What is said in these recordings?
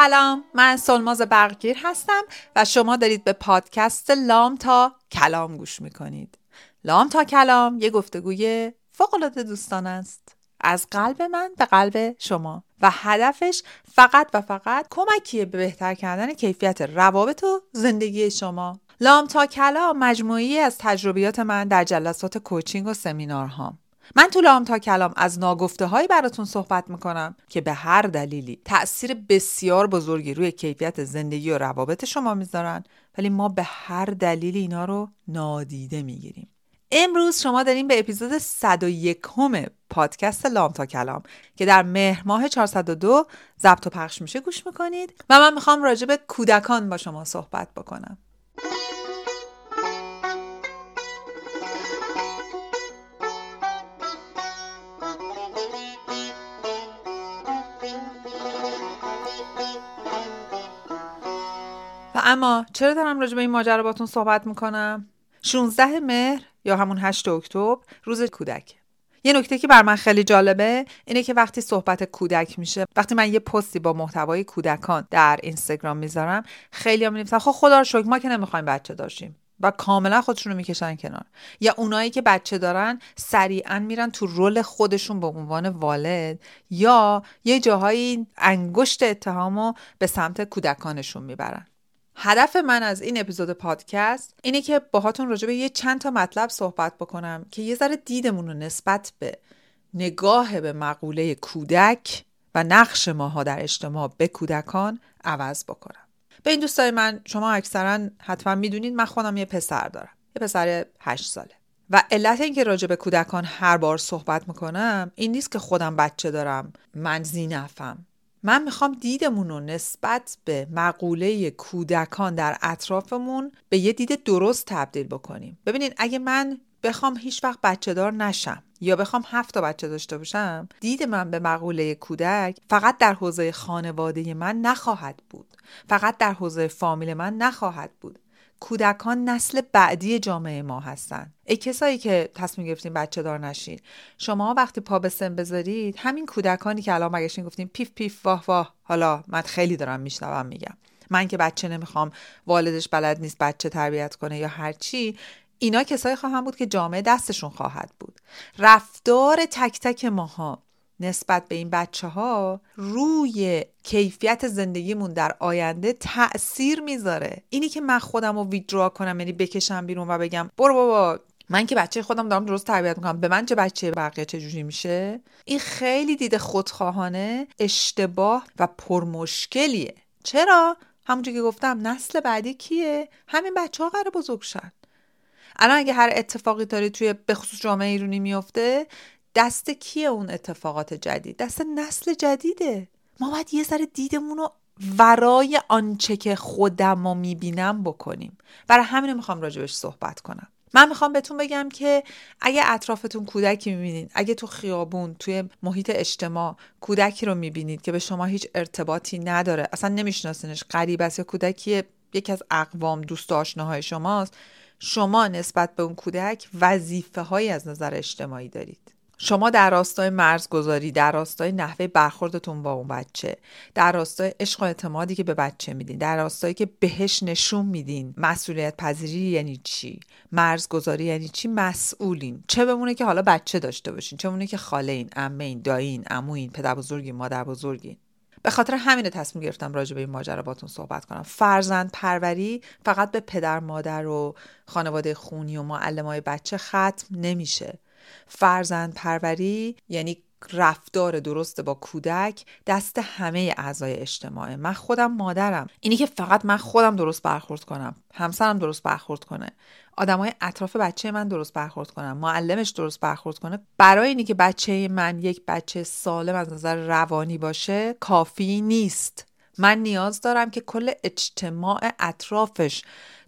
سلام من سلماز برقگیر هستم و شما دارید به پادکست لام تا کلام گوش می‌کنید. لام تا کلام یه گفتگوی فوقالعاده دوستان است. از قلب من به قلب شما. و هدفش فقط و فقط کمکیه به بهتر کردن کیفیت روابط و زندگی شما. لام تا کلام مجموعی از تجربیات من در جلسات کوچینگ و سمینارهام من تو لام تا کلام از ناگفته هایی براتون صحبت می‌کنم که به هر دلیلی تاثیر بسیار بزرگی روی کیفیت زندگی و روابط شما می‌ذارن ولی ما به هر دلیلی اینا رو نادیده می‌گیریم. امروز شما داریم به اپیزود 101 همه پادکست لام تا کلام که در مهر ماه 402 ضبط و پخش میشه گوش می‌کنید و من می‌خوام راجع به کودکان با شما صحبت بکنم. و اما چرا دارم راجع به این ماجرا باتون صحبت می‌کنم؟ 16 مهر یا همون 8 اکتبر روز کودک. یه نکته که بر من خیلی جالبه اینه که وقتی صحبت کودک میشه وقتی من یه پستی با محتوای کودکان در اینستاگرام می‌ذارم خیلی هم خب خدا رو شکر ما که نمی‌خوایم بچه داشتیم. و کاملا خودشون رو می‌کشن کنار. یا اونایی که بچه دارن سریعا میرن تو رول خودشون به عنوان والد یا یه جاهایی انگشت اتهامو به سمت کودکانشون می‌برن. هدف من از این اپیزود پادکست اینه که باهاتون راجع به یه چند تا مطلب صحبت بکنم که یه ذره دیدمون رو نسبت به نگاه به مقوله کودک و نقش ماها در اجتماع به کودکان عوض بکنم. به این دوستای من شما اکثرا حتما می‌دونید من خودم یه پسر دارم. یه پسر هشت ساله. و علت اینکه راجع به کودکان هر بار صحبت می‌کنم این نیست که خودم بچه دارم من زینفم. من می‌خوام دیدمون رو نسبت به مقوله کودکان در اطرافمون به یه دید درست تبدیل بکنیم. ببینید اگه من بخوام هیچ وقت بچه دار نشم یا بخوام هفت تا بچه داشته باشم دید من به مقوله کودک فقط در حوزه خانواده من نخواهد بود. فقط در حوزه فامیل من نخواهد بود. کودکان نسل بعدی جامعه ما هستن. ای کسایی که تصمیم گرفتین بچه دار نشین. شما وقتی پا به سن بذارید همین کودکانی که الان مگشین گفتیم پیف پیف واه واه. حالا من خیلی دارم میشنوم میگم. من که بچه نمی‌خوام والدش بلد نیست بچه تربیت کنه یا هرچی اینا کسایی خواهم بود که جامعه دستشون خواهد بود. رفتار تک تک ماها نسبت به این بچه ها روی کیفیت زندگیمون در آینده تاثیر می‌ذاره. اینی که من خودم رو ویدرا کنم یعنی بکشم بیرون و بگم برو بابا من که بچه خودم دارم درست تربیت می‌کنم به من چه بچه بقیه چه جوری میشه؟ این خیلی دیده خودخواهانه اشتباه و پرمشکلیه. چرا؟ همونجور که گفتم نسل بعدی کیه؟ همین بچه ها قرار بزرگ شن. الان اگه هر اتفاقی داره توی به خصوص جامعه ایرانی میفته دست کیه اون اتفاقات جدید؟ دست نسل جدیده. ما باید یه ذره دیدمون رو ورای آنچه که خودم رو می‌بینم بکنیم. برای همین می‌خوام راجبش صحبت کنم. من می‌خوام بهتون بگم که اگه اطرافتون کودکی می‌بینید اگه تو خیابون توی محیط اجتماع کودکی رو می‌بینید که به شما هیچ ارتباطی نداره اصلا نمیشناسینش غریب است یا کودکی یکی از اقوام دوست آشناهای شماست شما نسبت به اون کودک وظیفه هایی از نظر اجتماعی دارید. شما در راستای مرزگذاری در راستای نحوه برخوردتون با اون بچه در راستای عشق و اعتمادی که به بچه میدین در راستایی که بهش نشون میدین مسئولیت پذیری یعنی چی؟ مرزگذاری یعنی چی؟ مسئولین. چه بمونه که حالا بچه داشته باشین چه بمونه که خاله این امه این دایین عموین پدر بزرگین مادر بزرگین. به خاطر همین تصمیم گرفتم راجع به این ماجرا باتون صحبت کنم. فرزند پروری فقط به پدر مادر و خانواده خونی و معلمای بچه ختم نمیشه. فرزند پروری یعنی رفتار درست با کودک دست همه اعضای اجتماعه. من خودم مادرم. اینی که فقط من خودم درست برخورد کنم. همسرم درست برخورد کنه. آدمای اطراف بچه من درست برخورد کنم معلمش درست برخورد کنه. برای اینی که بچه من یک بچه سالم از نظر روانی باشه کافی نیست. من نیاز دارم که کل اجتماع اطرافش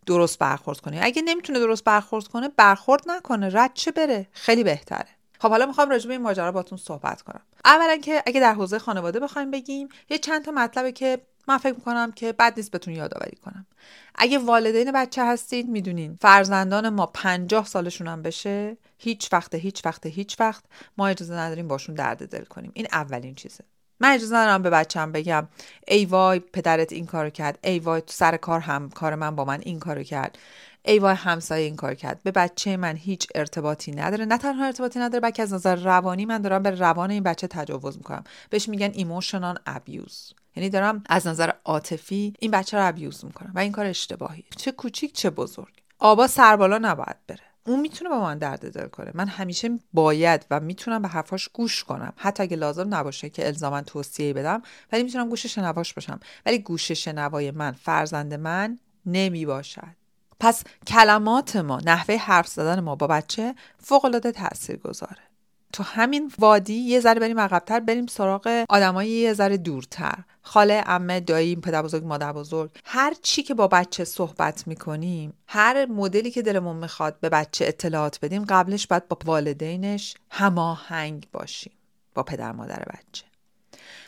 درست برخورد کنه اگه نمی‌تونه درست برخورد کنه برخورد نکنه. رد چه بره؟ خیلی بهتره. خب حالا می‌خوام راجع به این ماجرا باتون صحبت کنم. اولا که اگه در حوزه خانواده بخوایم بگیم یه چند تا مطلبه که من فکر می‌کنم که بد نیست بهتون یادآوری کنم. اگه والدین بچه هستید می‌دونین فرزندان ما پنجاه سالشون هم بشه هیچ وقت هیچ وقت هیچ وقت ما اجازه نداریم باشون درد دل کنیم. این اولین چیزه. من اجازه ندارم به بچم بگم. ای وای پدرت این کارو کرد. ای وای تو سر کار هم کار من با من این کارو کرد. ای وای همسایه این کار کرد. به بچه من هیچ ارتباطی نداره. نه تنها ارتباطی نداره بلکه از نظر روانی من دارم به روان این بچه تجاوز می‌کنم. بهش میگن emotional abuse یعنی دارم از نظر عاطفی این بچه رو abuse می‌کنم و این کار اشتباهی چه کوچیک چه بزرگ. آب سربالا نباید بره. اون می‌تونه با من درد دل کنه. من همیشه باید و می‌تونم به حرفاش گوش کنم. حتی اگه لازم نباشه که الزاما توصیه بدم ولی می‌تونم گوش شنواش باشم. ولی گوش شنوای من فرزند من نمی باشد پس کلمات ما نحوه حرف زدن ما با بچه فوق العاده تاثیرگذاره. تو همین وادی یه ذره بریم عقبتر بریم سراغ آدمای یه ذره دورتر. خاله عمه دایی پدر بزرگ مادر بزرگ. هر چی که با بچه صحبت می‌کنیم هر مدلی که دلمون می‌خواد به بچه اطلاعات بدیم قبلش باید با والدینش هماهنگ باشیم با پدر مادر بچه.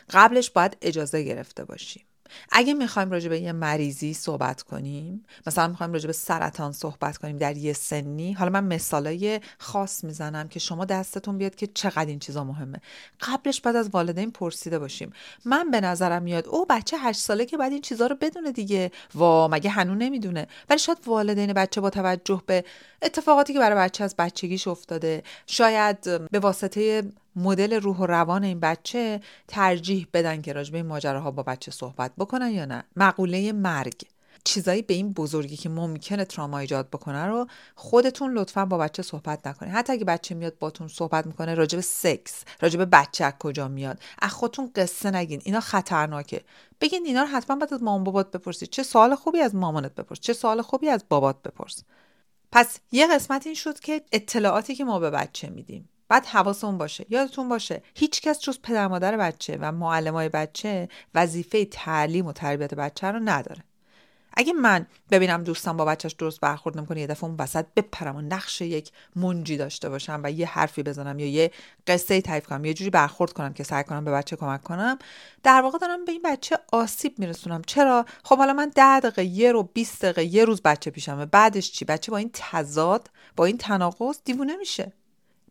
قبلش باید اجازه گرفته باشیم. اگه می‌خوایم راجع به یه مریضی صحبت کنیم مثلا می‌خوایم راجع به سرطان صحبت کنیم در یه سنی حالا من مثالای خاص می‌زنم که شما دستتون بیاد که چقدر این چیزا مهمه. قبلش بعد از والدین پرسیده باشیم. من به نظرم میاد او بچه هشت ساله که بعد این چیزا رو بدونه دیگه. وا مگه هنوز نمی‌دونه. ولی شاید والدین بچه با توجه به اتفاقاتی که برای بچه از بچگیش افتاده شاید به واسطه مدل روح و روان این بچه ترجیح بدن که راجبه این ماجراها با بچه صحبت بکنن یا نه. مقوله مرگ. چیزایی به این بزرگی که ممکنه تراما ایجاد بکنه رو خودتون لطفا با بچه صحبت نکنید حتی اگه بچه میاد باتون صحبت می‌کنه راجب سکس راجب بچه کجا میاد؟ از خودتون قصه نگین. اینا خطرناکه. بگین اینا رو حتما باید از مامان بابات بپرسید. چه سوال خوبی از مامانت بپرس؟ چه سوال خوبی از بابات بپرس؟ پس یه قسمت این شد که اطلاعاتی که ما به بچه میدیم. بعد حواسمون باشه یادتون باشه. هیچ کس جز پدر مادر بچه و معلمای بچه وظیفه تعلیم و تربیت بچه رو نداره. اگه من ببینم دوستم با بچهش درست برخورد نمی‌کنه یه دفعه اون وسط بپرم و نقش یک منجی داشته باشم و یه حرفی بزنم یا یه قصه تعریف کنم یه جوری برخورد کنم که سعی کنم به بچه کمک کنم در واقع دارم به این بچه آسیب میرسونم. چرا؟ خب حالا من ده دقیقه یه رو 20 دقیقه یه روز بچه پیشمه بعدش چی؟ بچه با این تضاد با این تناقض دیوونه میشه.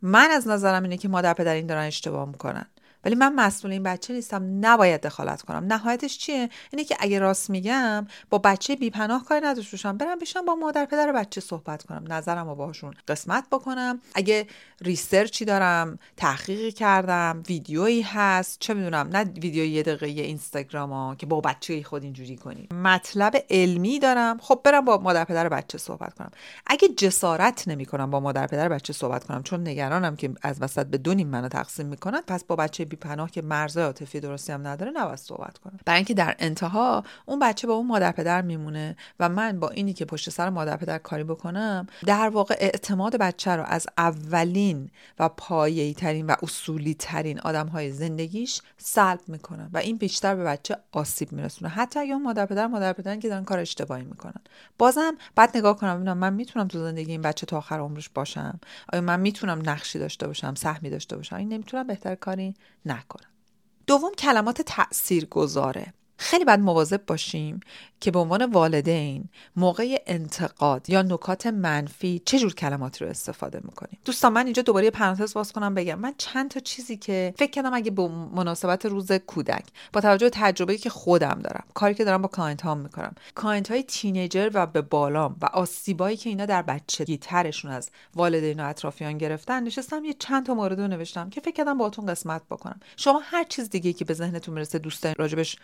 من از نظرم اینه که مادر پدر این دارن اشتباه می‌کنن. ولی من مسئول این بچه نیستم. نباید دخالت کنم. نهایتش چیه؟ اینه که اگه راست میگم با بچه بیپناه کاری نداشته باشم. برم بشم با مادر پدر بچه صحبت کنم. نظرم رو باهاشون قسمت بکنم. اگه ریسرچی دارم تحقیقی کردم ویدیویی هست. چه می‌دونم نه ویدیو یه دقیقه اینستاگرام ها که با بچه خود اینجوری کنیم مطلب علمی دارم. خب برم با مادر پدر بچه صحبت کنم. اگه جسارت نمی‌کنم با مادر پدر بچه صحبت کنم چون نگرانم که از وسط به دو منو تقسیم می‌کنن پس با بچه پناه که مرز عاطفی درستی هم نداره نباید صحبت کنه. برای اینکه در انتها اون بچه با اون مادر پدر میمونه و من با اینی که پشت سر مادر پدر کاری بکنم در واقع اعتماد بچه رو از اولین و پایه‌ای ترین و اصولی ترین آدم های زندگیش سلب می‌کنم و این بیشتر به بچه آسیب میرسونه. حتی اگه اون مادر پدر مادر پدرن که دارن کار اشتباهی می‌کنن. بازم بعد نگاه کنم ببینم من می‌تونم تو زندگی این بچه تا آخر عمرش باشم؟ آیا من می‌تونم نقشی داشته باشم سهمی داشته باشم؟ این نمی‌تونم بهتر کاری نکنم دوم کلمات تأثیر گذاره خیلی باید مواظب باشیم که به عنوان والدین موقع انتقاد یا نکات منفی چه جور کلماتی رو استفاده می‌کنیم. دوستان من اینجا دوباره پرانتز باز کنم بگم. من چند تا چیزی که فکر کردم اگه به مناسبت روز کودک با توجه به تجربه‌ای که خودم دارم کاری که دارم با client هام می‌کنم. client های teenager و به بالام و آسیبایی که اینا در بچگی ترشون از والدین و اطرافیان گرفتن نشستم یه چند تا مورد رو نوشتم که فکر کردم باهاتون قسمت بکنم. شما هر چیز دیگه که به ذهنتون می‌رسه دوست راجبش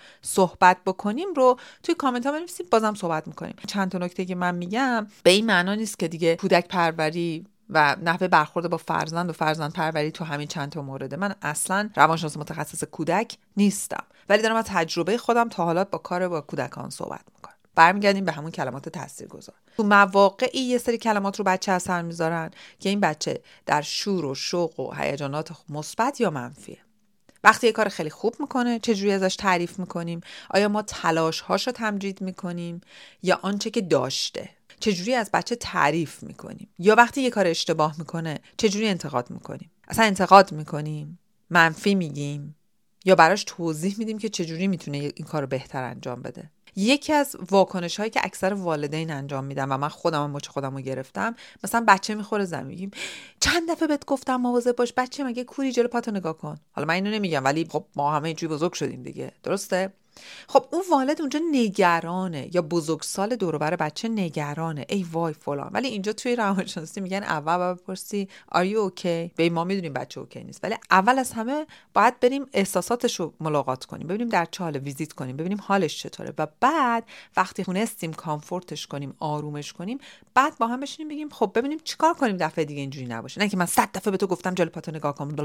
بکنیم رو توی کامنت ها بنویسید بازم صحبت می‌کنیم. چند تا نکته که من میگم به این معنا نیست که دیگه کودک پروری و نحوه برخورد با فرزند و فرزند پروری تو همین چند تا مورده. من اصلا روانشناس متخصص کودک نیستم. ولی دارم از تجربه خودم تا حالا با کار با کودکان صحبت می‌کنم. برمیگردیم به همون کلمات تاثیرگذار. تو مواقعی یه سری کلمات رو بچه اثر می‌ذارن که این بچه در شور و شوق و هیجانات مثبت یا منفیه. وقتی یه کار خیلی خوب می‌کنه چجوری ازش تعریف می‌کنیم؟ آیا ما تلاش هاش رو تمجید می‌کنیم؟ یا آنچه که داشته. چجوری از بچه تعریف می‌کنیم؟ یا وقتی یه کار اشتباه می‌کنه چجوری انتقاد می‌کنیم؟ اصلا انتقاد می‌کنیم منفی میگیم یا براش توضیح میدیم که چجوری می‌تونه این کار رو بهتر انجام بده؟ یکی از واکنش هایی که اکثر والدین انجام میدن و من خودم مچ خودم رو گرفتم مثلا بچه می‌خوره زمین. چند دفعه بهت گفتم مواظب باش بچه مگه کوری جلو پاتو نگاه کن. حالا من اینو نمیگم ولی خب ما همه اینجوری بزرگ شدیم دیگه. درسته؟ خب اون والد اونجا نگرانه یا بزرگسال دوروبر بچه نگرانه. ای وای فلان. ولی اینجا توی روانشناسی میگن اول باید بپرسی are you OK به ما می‌دونیم بچه OK نیست. ولی اول از همه باید بریم احساساتش رو ملاقات کنیم. ببینیم در چه حال visit کنیم. ببینیم حالش چطوره. و بعد وقتی تونستیم کامفورتش کنیم آرومش کنیم بعد با هم بشینیم بگیم خب ببینیم چیکار کنیم دفعه دیگه اینجوری نباشه. نه که من صد دفعه به تو گفتم جلو پاتو نگاه کن.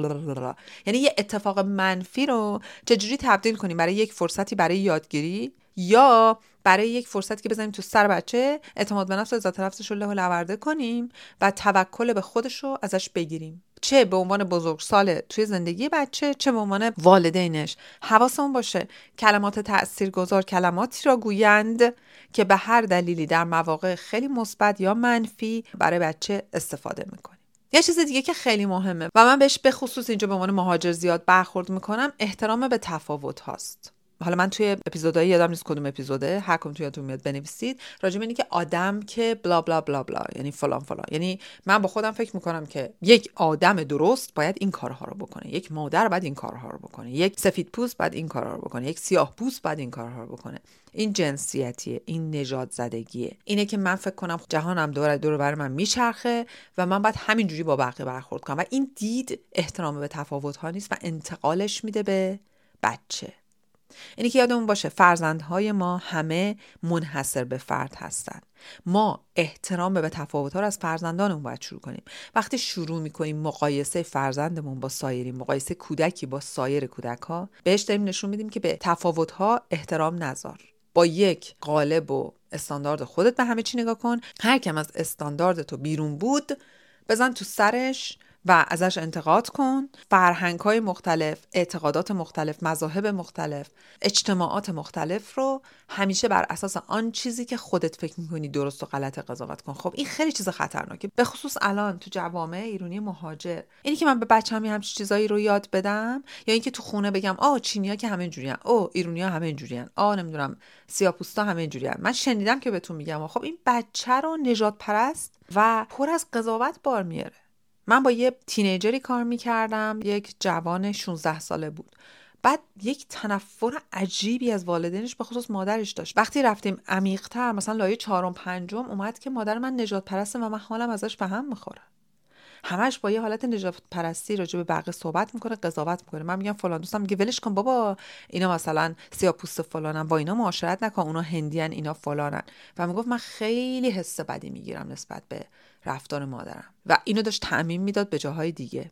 یعنی یه اتفاق منفی رو چجوری تبدیل کنیم؟ برای یک فرصتی برای یادگیری یا برای یک فرصتی که بزنیم تو سر بچه اعتماد به نفس و عزت نفسش رو لورده کنیم و توکل به خودش رو ازش بگیریم. چه به عنوان بزرگسال توی زندگی بچه چه به عنوان والدینش. حواسمون باشه. کلمات تاثیرگذار کلماتی را گویند که به هر دلیلی در مواقع خیلی مثبت یا منفی برای بچه استفاده می‌کنیم. یه چیز دیگه که خیلی مهمه و من بهش به خصوص اینجا به عنوان مهاجر زیاد برخورد می‌کنم احترام به تفاوت هاست. حالا من توی اپیزودهای یادم نیست کدوم اپیزوده هر کدوم توی یادتون میاد بنویسید. راجع اینی که آدم که بلا بلا بلا بلا یعنی فلان فلان. یعنی من با خودم فکر می‌کنم که یک آدم درست باید این کارها رو بکنه. یک مادر باید این کارها رو بکنه. یک سفید پوست باید این کارها رو بکنه. یک سیاه پوست باید این کارها رو بکنه. این جنسیتیه این نژاد زدگیه. اینه که من فکر کنم جهانم دور دور بر من میچرخه و من باید همینجوری با بقیه برخورد کنم. و این دید احترام به تفاوت ها نیست و انتقالش میده به بچه. اینی که یادمون باشه فرزندهای ما همه منحصر به فرد هستن. ما احترام به تفاوت ها رو از فرزندانمون باید شروع کنیم. وقتی شروع می‌کنیم مقایسه فرزندمون با سایری مقایسه کودکی با سایر کودک ها بهش داریم نشون میدیم که به تفاوت ها احترام نذار. با یک قالب و استاندارد خودت به همه چی نگاه کن. هر کم از استاندارد تو بیرون بود بزن تو سرش و ازش انتقاد کن. فرهنگ های مختلف اعتقادات مختلف مذاهب مختلف اجتماعات مختلف رو همیشه بر اساس آن چیزی که خودت فکر می‌کنی درست و غلط قضاوت کن. خب این خیلی چیز خطرناکه. به خصوص الان تو جوامع ایرانی مهاجر. اینی که من به بچه‌م همین چیزایی رو یاد بدم یا اینکه تو خونه بگم آ چینیا که همه جوریان. او ایرونیا همه اینجوریان آ نمی‌دونم سیاپوستا همه اینجوریان من شنیدم که بهتون میگم خب این بچه رو نجات پرست و پر از قضاوت بار میاره. من با یه تینیجری کار می‌کردم یک جوان 16 ساله بود. بعد یک تنفر عجیبی از والدینش به خصوص مادرش داشت. وقتی رفتیم عمیقتر مثلا لایه چهارم پنجم اومد که مادر من نجات پرسته و من حالم ازش به هم می‌خوره. همش با یه حالت نجات پرستی راجع به بقیه صحبت می‌کنه قضاوت می‌کنه. من میگم فلان دوستم میگه ولش کن بابا اینا مثلا سیاپوست فلانن. با اینا معاشرت نکن اونا هندیان اینا فلانن. و می‌گفت من خیلی حس بدی می‌گیرم نسبت به رفتار مادرم. و اینو داشت تعمین می‌داد به جاهای دیگه.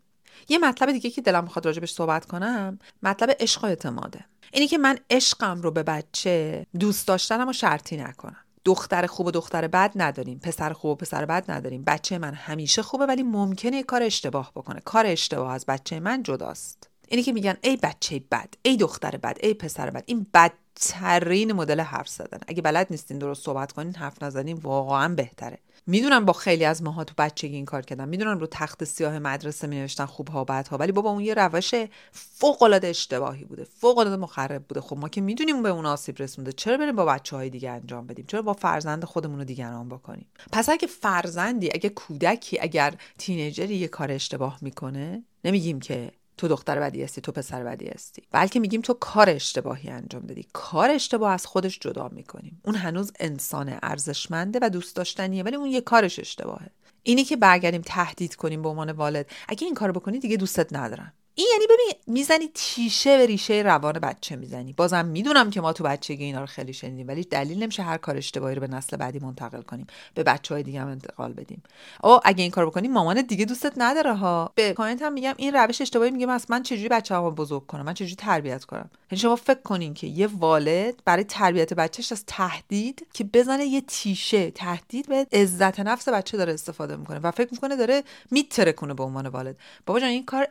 یه مطلب دیگه که دلم می‌خواد راجبش صحبت کنم مطلب عشق و اعتماده. اینی که من عشقم رو به بچه دوست داشتنم و شرطی نکنم. دختر خوب و دختر بد نداریم پسر خوب و پسر بد نداریم. بچه من همیشه خوبه ولی ممکنه کار اشتباه بکنه. کار اشتباه از بچه من جداست. اینی که میگن ای بچه بد ای دختر بد ای پسر بد این بدترین مدل حرف زدن. اگه بلد نیستین درست صحبت کنین حرف نزنین واقعا بهتره. می‌دونم با خیلی از ماها تو بچگی این کار کردم. می‌دونم رو تخت سیاه مدرسه می نوشتن خوب ها بد ها ولی بابا اون یه روش فوق العاده اشتباهی بوده فوق العاده مخرب بوده. خب ما که می‌دونیم به اون آسیب رسونده چرا بریم با بچه های دیگه انجام بدیم؟ چرا با فرزند خودمون رو دیگران بکنیم؟ پس اگه فرزندی اگه کودکی اگر تینیجری یه کار اشتباه می‌کنه نمیگیم که تو دختر بدی هستی تو پسر بدی هستی. بلکه میگیم تو کار اشتباهی انجام دادی. کار اشتباه از خودش جدا می‌کنیم. اون هنوز انسان ارزشمنده و دوست داشتنیه ولی اون یه کارش اشتباهه. اینی که برگردیم تهدید کنیم به عنوان والد. اگه این کارو بکنی دیگه دوستت ندارم. این یعنی ببین می‌زنی تیشه به ریشه روان بچه می‌زنی. بازم می‌دونم که ما تو بچگی اینا رو خیلی شنیدیم ولی دلیل نمیشه هر کار اشتباهی رو به نسل بعدی منتقل کنیم. به بچه های دیگه هم انتقال بدیم. او اگه این کار بکنیم مامان دیگه دوستت نداره ها. به کامنت هم میگم این روش اشتباهی میگم از من چجوری بچه‌هامو بزرگ کنم؟ من چجوری تربیت کنم؟ یعنی شما فکر کنین که یه والد برای تربیت بچهش از تهدید که بزنه یه تیشه تهدید به عزت نفس بچه داره استفاده می‌کنه و فکر می‌کنه داره میترکونه به عنوان والد. بابا جان این کار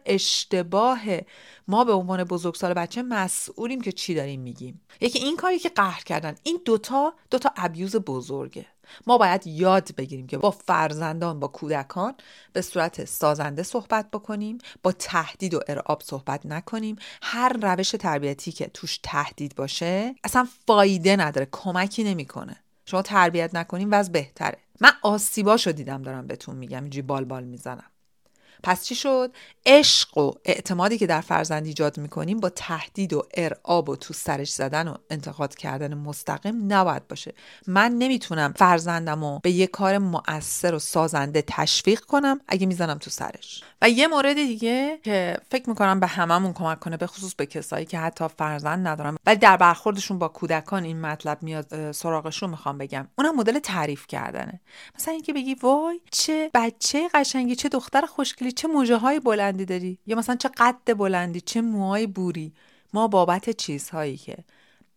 اشتباهه. ما به عنوان بزرگسال بچه مسئولیم که چی داریم میگیم. یکی این کاری که قهر کردن این دوتا دوتا ابیوز بزرگه. ما باید یاد بگیریم که با فرزندان با کودکان به صورت سازنده صحبت بکنیم با تهدید و ارعاب صحبت نکنیم. هر روش تربیتی که توش تهدید باشه اصلا فایده نداره کمکی نمی‌کنه. شما تربیت نکنیم وضع بهتره. من آسیباشو دیدم دارم بهتون میگم اینجوری بال بال می‌زنم. پس چی شد؟ عشق و اعتمادی که در فرزند ایجاد می‌کنیم با تهدید و ارعاب و تو سرش زدن و انتقاد کردن مستقیم نباید باشه. من نمی‌تونم فرزندم رو به یه کار مؤثر و سازنده تشویق کنم اگه می‌زنم تو سرش. و یه مورد دیگه که فکر می‌کنم به هممون کمک کنه به خصوص به کسایی که حتی فرزند ندارن ولی در برخوردشون با کودکان این مطلب میاد سراغشون می‌خوام بگم. اونم مدل تعریف کردنه. مثلا اینکه بگی وای چه بچه قشنگی چه دختر خوشگلی چه مژه های بلندی داری؟ یا مثلا چه قد بلندی؟ چه موهای بوری؟ ما بابت چیزهایی که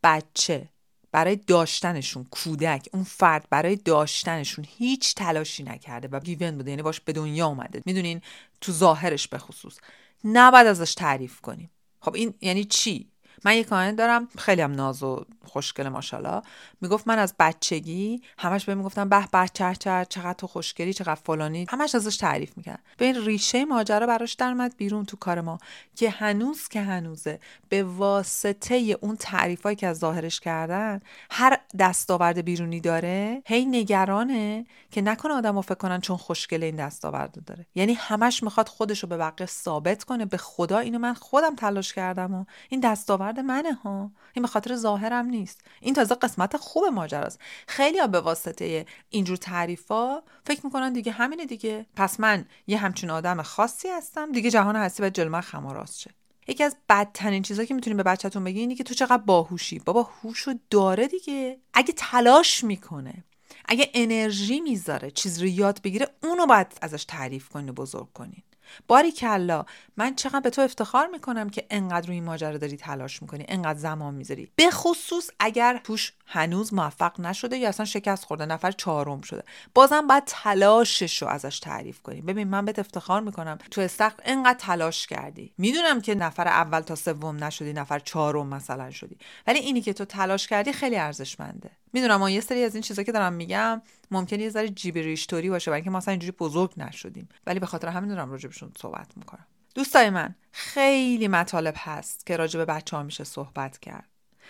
بچه برای داشتنشون کودک اون فرد برای داشتنشون هیچ تلاشی نکرده و given بوده یعنی باش به دنیا اومده. می‌دونین؟ تو ظاهرش به خصوص. نباید ازش تعریف کنیم. خب این یعنی چی؟ من یه client دارم خیلی هم ناز و خوشگل ماشاءالله. می‌گفت من از بچگی همش به می‌گفتم به بچه چه چقدر تو خوشگلی چقدر فلانی. همش ازش تعریف می‌کرد. به این ریشه ماجرا براش در بیرون تو کار ما که هنوز که هنوزه به واسطه اون تعریفایی که از ظاهرش کردن هر دستاورد بیرونی داره هی نگرانه که نکنه آدمو فکر کنن چون خوشگل این دستاورد داره. یعنی همش می‌خواد خودش رو به بقیه ثابت کنه به خدا اینو من خودم تلاش کردم و این دستاورد منه ها. این به خاطر ظاهرم نیست. این تازه قسمت خوب ماجراست. خیلی ها به واسطه اینجور تعریفا فکر می‌کنن دیگه همینه دیگه. پس من یه همچین آدم خاصی هستم. دیگه جهان هستی و جلمه خماراست شه. یکی از بدترین چیزا که می‌تونیم به بچهتون بگی اینه که تو چقدر باهوشی. بابا هوشو داره دیگه. اگه تلاش می‌کنه اگه انرژی می‌ذاره چیز رو یاد بگیره اونو باید ازش تعریف کنین و بزرگ کنین باری کلا من چقدر به تو افتخار می‌کنم که انقدر روی این ماجرا داری تلاش می‌کنی انقدر زمان می‌ذاری. به خصوص اگر توش هنوز موفق نشده یا اصلا شکست خورده نفر چهارم شده. بازم باید تلاشش رو ازش تعریف کنی. ببین من بهت افتخار می‌کنم تو استخر انقدر تلاش کردی. می‌دونم که نفر اول تا سوم نشدی نفر چهارم مثلا شدی. ولی اینی که تو تلاش کردی خیلی ارزشمنده. می‌دونم ما یه سری از این چیزا که دارم میگم ممکنه یه ذره جیب ریشتوری باشه برای اینکه ما اصلا اینجوری بزرگ نشدیم. ولی به خاطر همین دارم راجبشون صحبت می‌کنم. دوستای من خیلی مطالب هست که راجب بچه ها میشه صحبت کرد.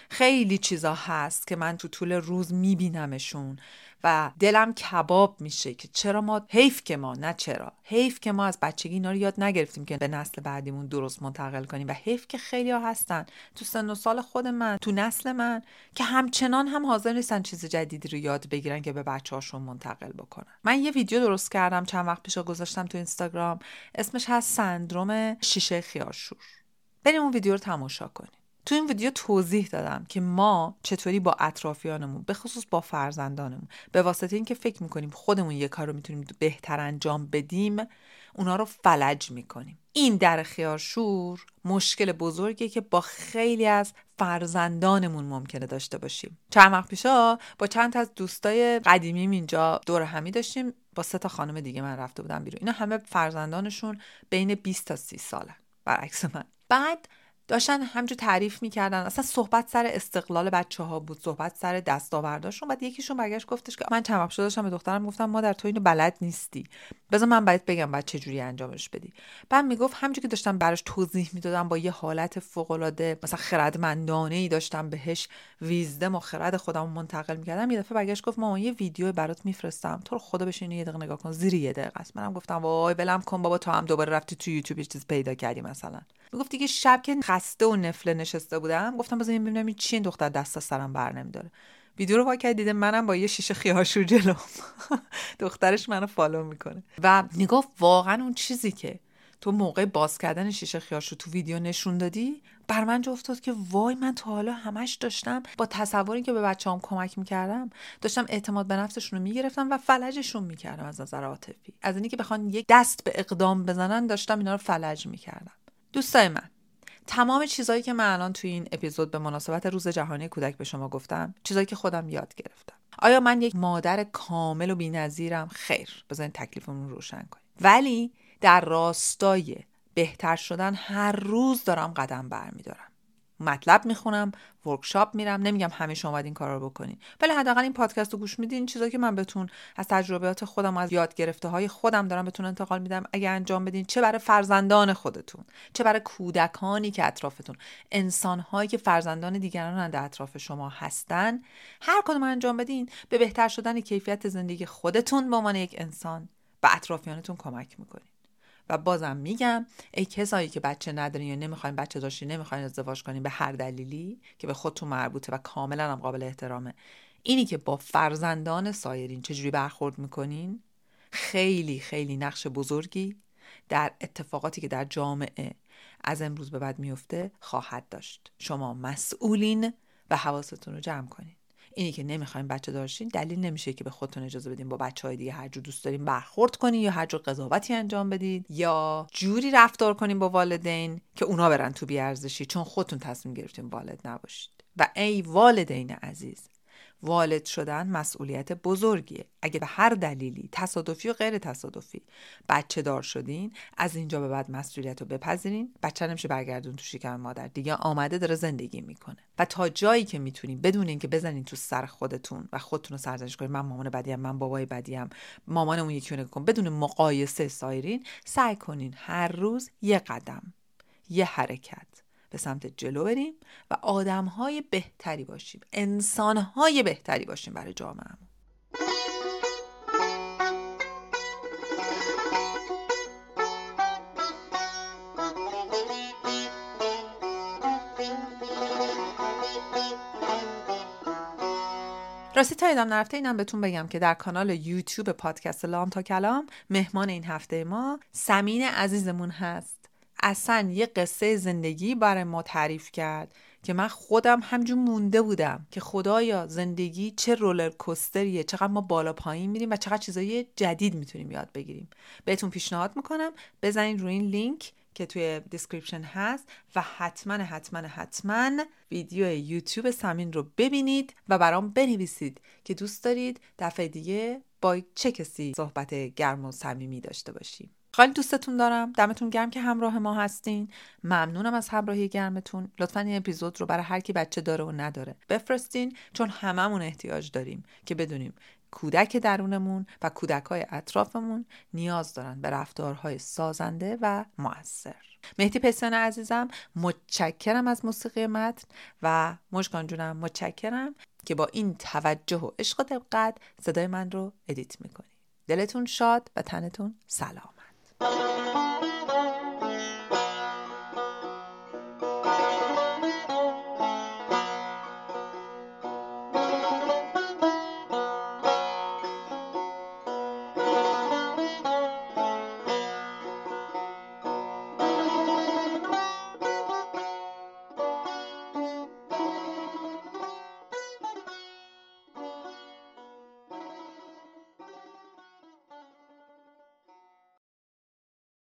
خیلی چیزا هست که من تو طول روز میبینمشون. و دلم کباب میشه که چرا ما حیف که ما نه چرا. حیف که ما از بچگی اینا رو یاد نگرفتیم که به نسل بعدیمون درست منتقل کنیم و حیف که خیلی ها هستن. تو سن و سال خود من تو نسل من که همچنان هم حاضر نیستن چیز جدیدی رو یاد بگیرن که به بچه هاشون منتقل بکنن. من یه ویدیو درست کردم چند وقت پیش گذاشتم تو اینستاگرام. اسمش هست سندروم شیشه خیارشور. بریم اون ویدیو رو تماشا کنیم. تو این ویدیو توضیح دادم که ما چطوری با اطرافیانمون به خصوص با فرزندانمون به واسطه اینکه فکر می‌کنیم خودمون یه کار رو می‌تونیم بهتر انجام بدیم اونا رو فلج می‌کنیم. این در خیارشور مشکل بزرگی که با خیلی از فرزندانمون ممکنه داشته باشیم. چند وقت پیشا با چند از دوستای قدیمیم اینجا دور همی داشتیم. با سه تا خانم دیگه من رفته بودم بیرون. اینا همه فرزندانشون بین 20 تا 30 ساله برعکس من. بعد داشتن همجور تعریف می‌کردن. اصلا صحبت سر استقلال بچه ها بود صحبت سر دستاورداشون. بعد یکیشون برگشت گفتش که من چند وقت داشتم به دخترم گفتم ما در تو اینو بلد نیستی. بذار من باید بگم بعد چه جوری انجامش بدی. بعد می‌گفت همونجوری که داشتم براش توضیح می‌دادم با یه حالت فوق العاده مثلا خردمندانه ای داشتم بهش ویزدم و خرد خودم منتقل می‌کردم. یه دفعه برگشت گفت ما یه ویدیو برات میفرستم. تو رو خدا بشین یه دقیقه نگاه کن. زیر یه دقیقه است. منم گفتم وای ولم کن بابا تو هم دوباره رفتی تو یوتیوب چیز پیدا کردی مثلا. می‌گفت دیگه شب که خسته و نفله نشسته بودم. گفتم بذار ببینم این چی دختر دست از سرم بر نمیداره. ویدیو رو وا کرد دیده منم با یه شیشه خیاشور جلو. دخترش منو فالو می‌کنه. و می‌گفت واقعا اون چیزی که تو موقع باز کردن شیشه خیاشو تو ویدیو نشون دادی بر من جا افتاد که وای من تا حالا همش داشتم با تصوری که به بچه‌هام کمک می‌کردم داشتم اعتماد به نفسشون رو می‌گرفتم و فلجشون می‌کردم از نظر عاطفی. از اینکه بخوان یک دست به اقدام بزنن داشتم اینا رو فلج می‌کردم. دوستای من تمام چیزهایی که من الان توی این اپیزود به مناسبت روز جهانی کودک به شما گفتم چیزایی که خودم یاد گرفتم. آیا من یک مادر کامل و بینظیرم؟ خیر بذارین تکلیفمون رو روشن کنیم. ولی در راستای بهتر شدن هر روز دارم قدم برمیدارم. مطلب می‌خونم ورکشاپ میرم نمیگم همه شما باید این کار رو بکنین. ولی حداقل این پادکست رو گوش میدین چیزا که من بهتون از تجربیات خودم از یاد گرفته های خودم دارم بهتون انتقال میدم. اگه انجام بدین چه برای فرزندان خودتون چه برای کودکانی که اطرافتون انسانهایی که فرزندان دیگران در اطراف شما هستن هر کدوم انجام بدین به بهتر شدن کیفیت زندگی خودتون به عنوان یک انسان و اطرافیانتون کمک می‌کنین. و بازم میگم ای کسایی که بچه ندارین یا نمی‌خواین بچه داشتین نمی‌خواین ازدواج کنین به هر دلیلی که به خودتون مربوطه و کاملا هم قابل احترامه. اینی که با فرزندان سایرین چجوری برخورد می‌کنین؟ خیلی خیلی نقش بزرگی در اتفاقاتی که در جامعه از امروز به بعد میفته خواهد داشت. شما مسئولین و حواستون رو جمع کنین. اینی که نمی‌خوایم بچه داشتین دلیل نمیشه که به خودتون اجازه بدین با بچه های دیگه هر جور دوست دارین برخورد کنین یا هر جور قضاوتی انجام بدید یا جوری رفتار کنین با والدین که اونا برن تو بیارزشی چون خودتون تصمیم گرفتین والد نباشید. و ای والدین عزیز والد شدن مسئولیت بزرگیه. اگه به هر دلیلی تصادفی و غیر تصادفی بچه دار شدین از اینجا به بعد مسئولیت رو بپذیرین. بچه نمیشه برگردون تو شکم مادر. دیگه آمده داره زندگی می‌کنه. و تا جایی که می‌تونین بدون اینکه بزنین تو سر خودتون و خودتون رو سرزنش کنین. من مامان بدیم من بابای بدیم. مامان اون یکی رو کن بدون مقایسه سایرین سعی کنین هر روز یه قدم یه حرکت. به سمت جلو بریم و آدم های بهتری باشیم. انسان های بهتری باشیم برای جامعه راستی تا یادم نرفته اینم بهتون بگم که در کانال یوتیوب پادکست لام تا کلام مهمان این هفته ما سمین عزیزمون هست. اصلا یه قصه زندگی برای ما تعریف کرد که من خودم همینجور مونده بودم که خدایا زندگی چه roller coaster یه چقدر ما بالا پایین میریم و چقدر چیزای جدید می‌تونیم یاد بگیریم. بهتون پیشنهاد می‌کنم بزنین روی این لینک که توی description هست و حتما حتما حتما ویدیو یوتیوب سمین رو ببینید و برام بنویسید که دوست دارید دفعه دیگه با چه کسی صحبت گرم و صمیمی داشته باشیم. خیلی دوستتون دارم. دمتون گرم که همراه ما هستین. ممنونم از همراهی گرمتون. لطفا این اپیزود رو برای هر کی بچه داره و نداره بفرستین چون هممون احتیاج داریم که بدونیم کودک درونمون و کودک های اطرافمون نیاز دارن به رفتارهای سازنده و موثر. مهدی پسیان عزیزم متشکرم از موسیقی متن و مشکان جونم متشکرم که با این توجه و عشق و دقت صدای من رو ادیت می‌کنی. دلتون شاد و تنتون سلام.